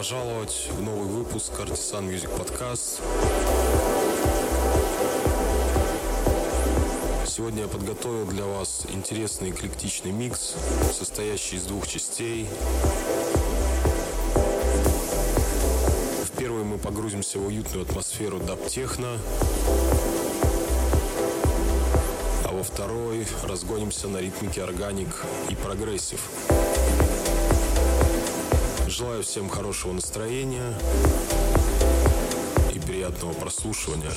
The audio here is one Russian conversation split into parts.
пожаловать в новый выпуск Artisan Music Podcast. Сегодня я подготовил для вас интересный эклектичный микс, состоящий из двух частей. В первой мы погрузимся в уютную атмосферу dub techno, а во второй разгонимся на ритмике organic и progressive. Желаю всем хорошего настроения и приятного прослушивания.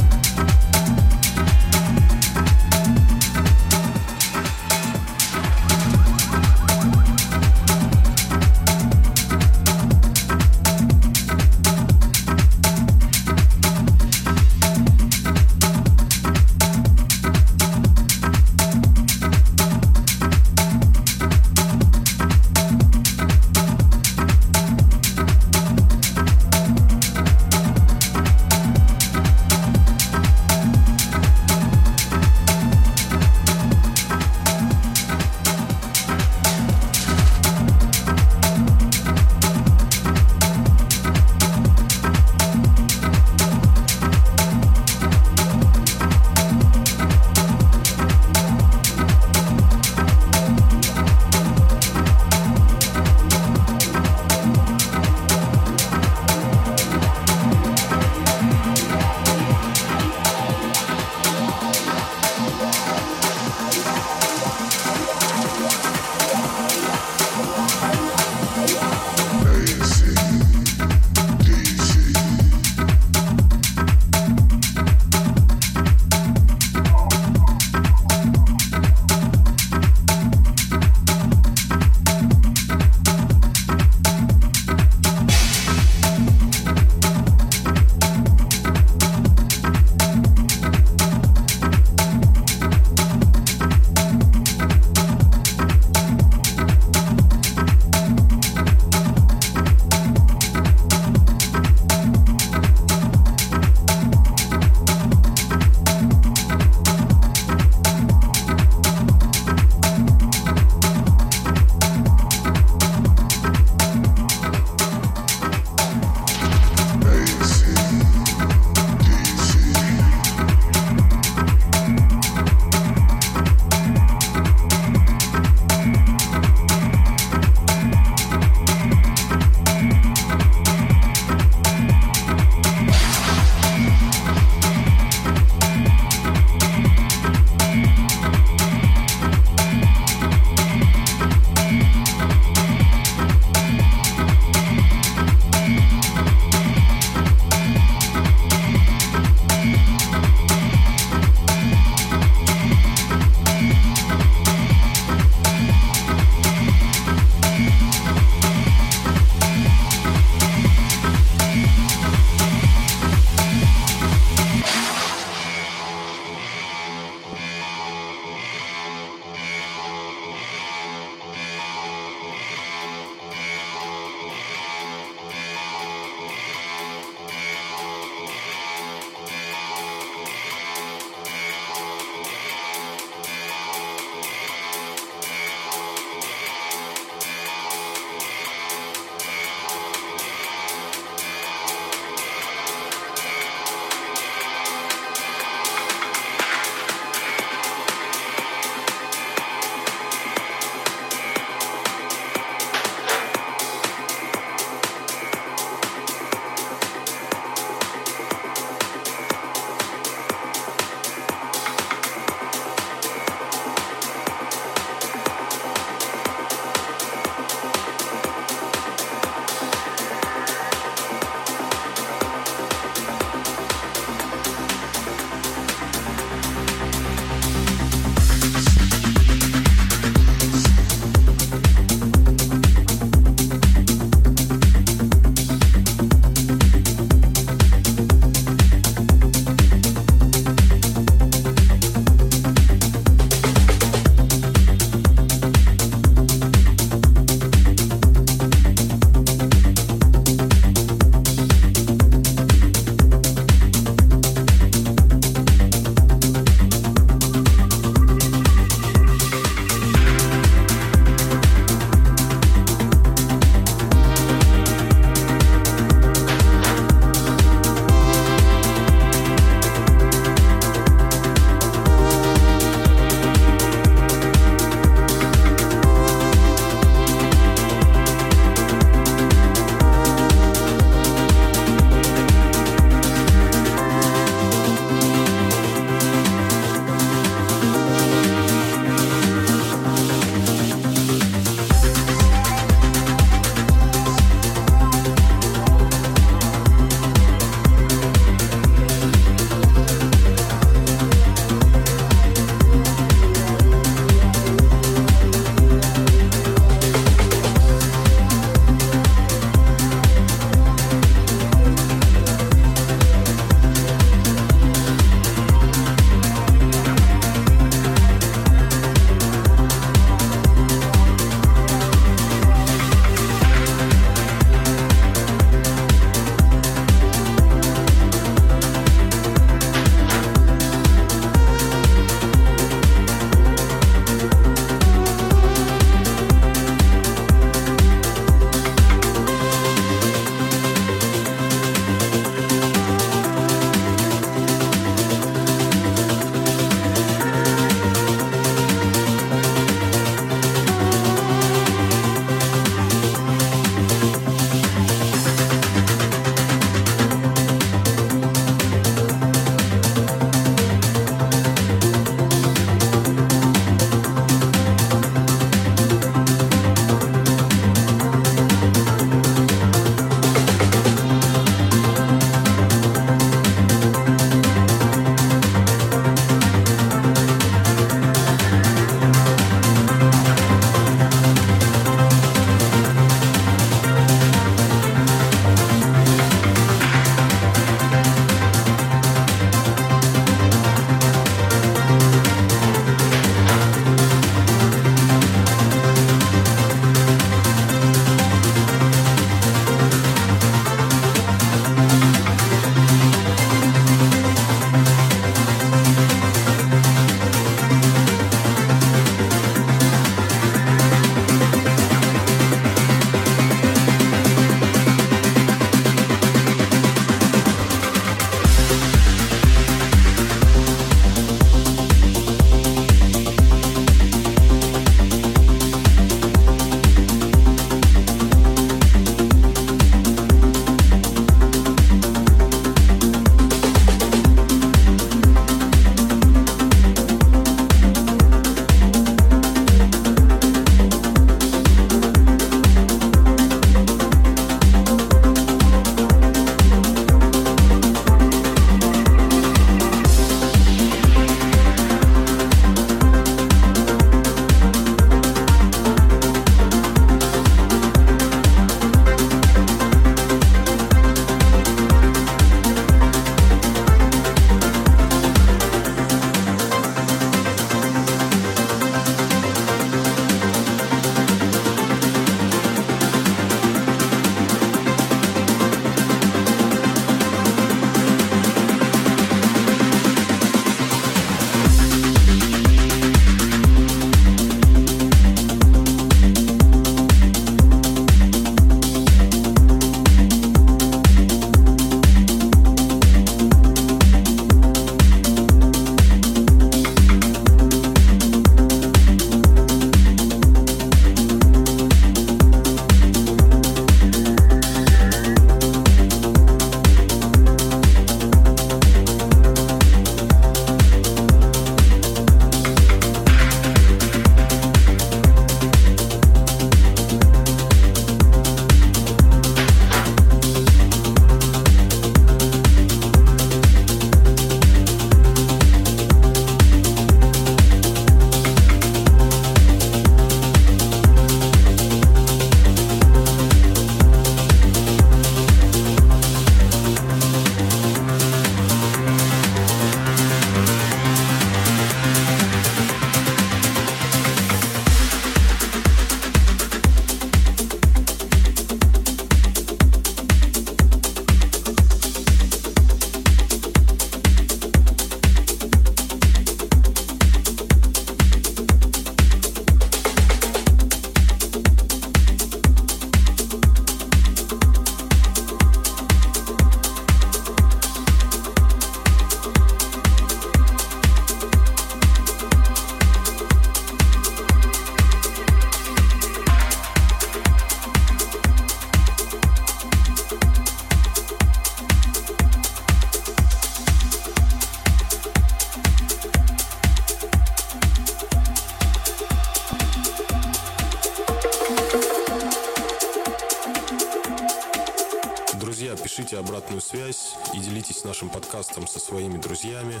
Со своими друзьями.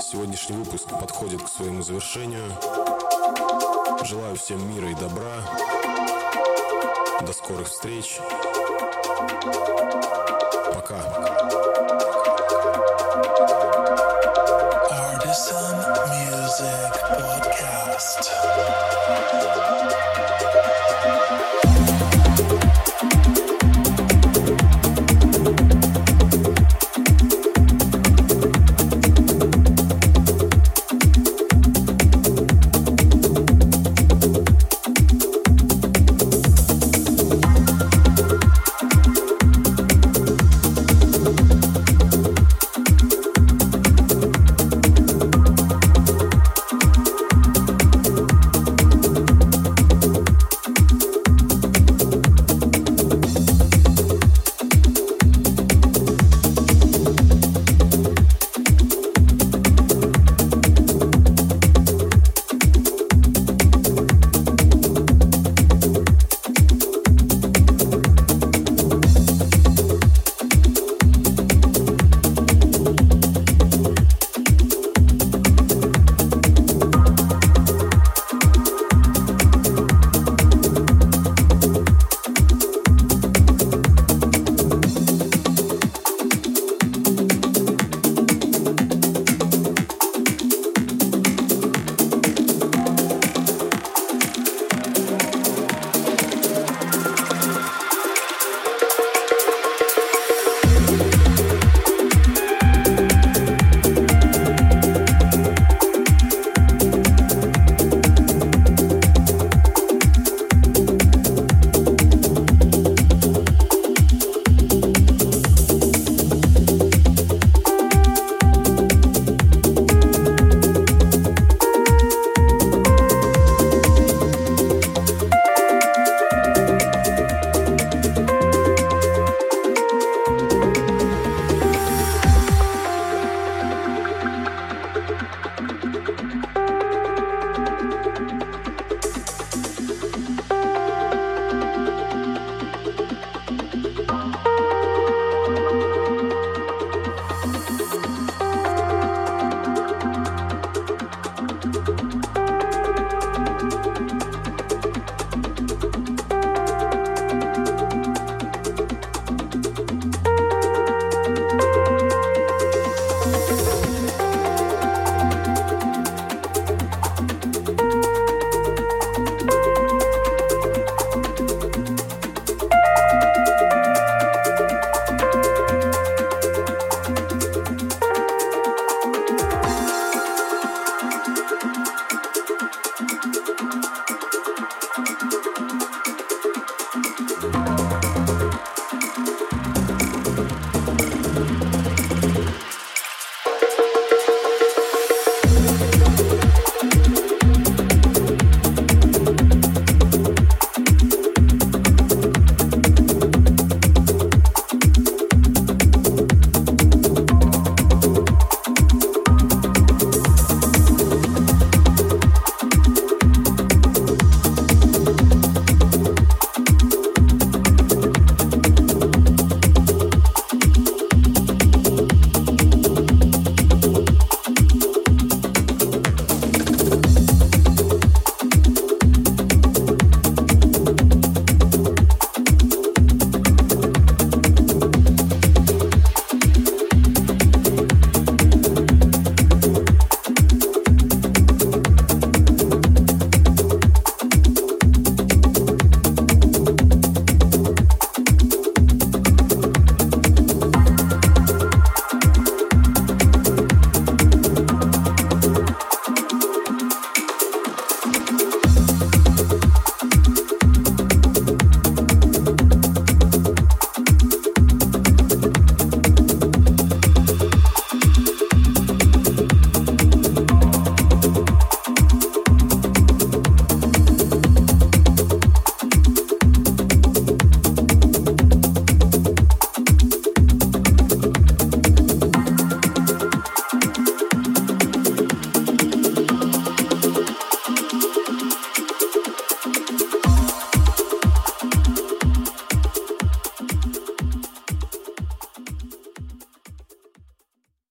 Сегодняшний выпуск подходит к своему завершению. Желаю всем мира и добра. До скорых встреч. Пока.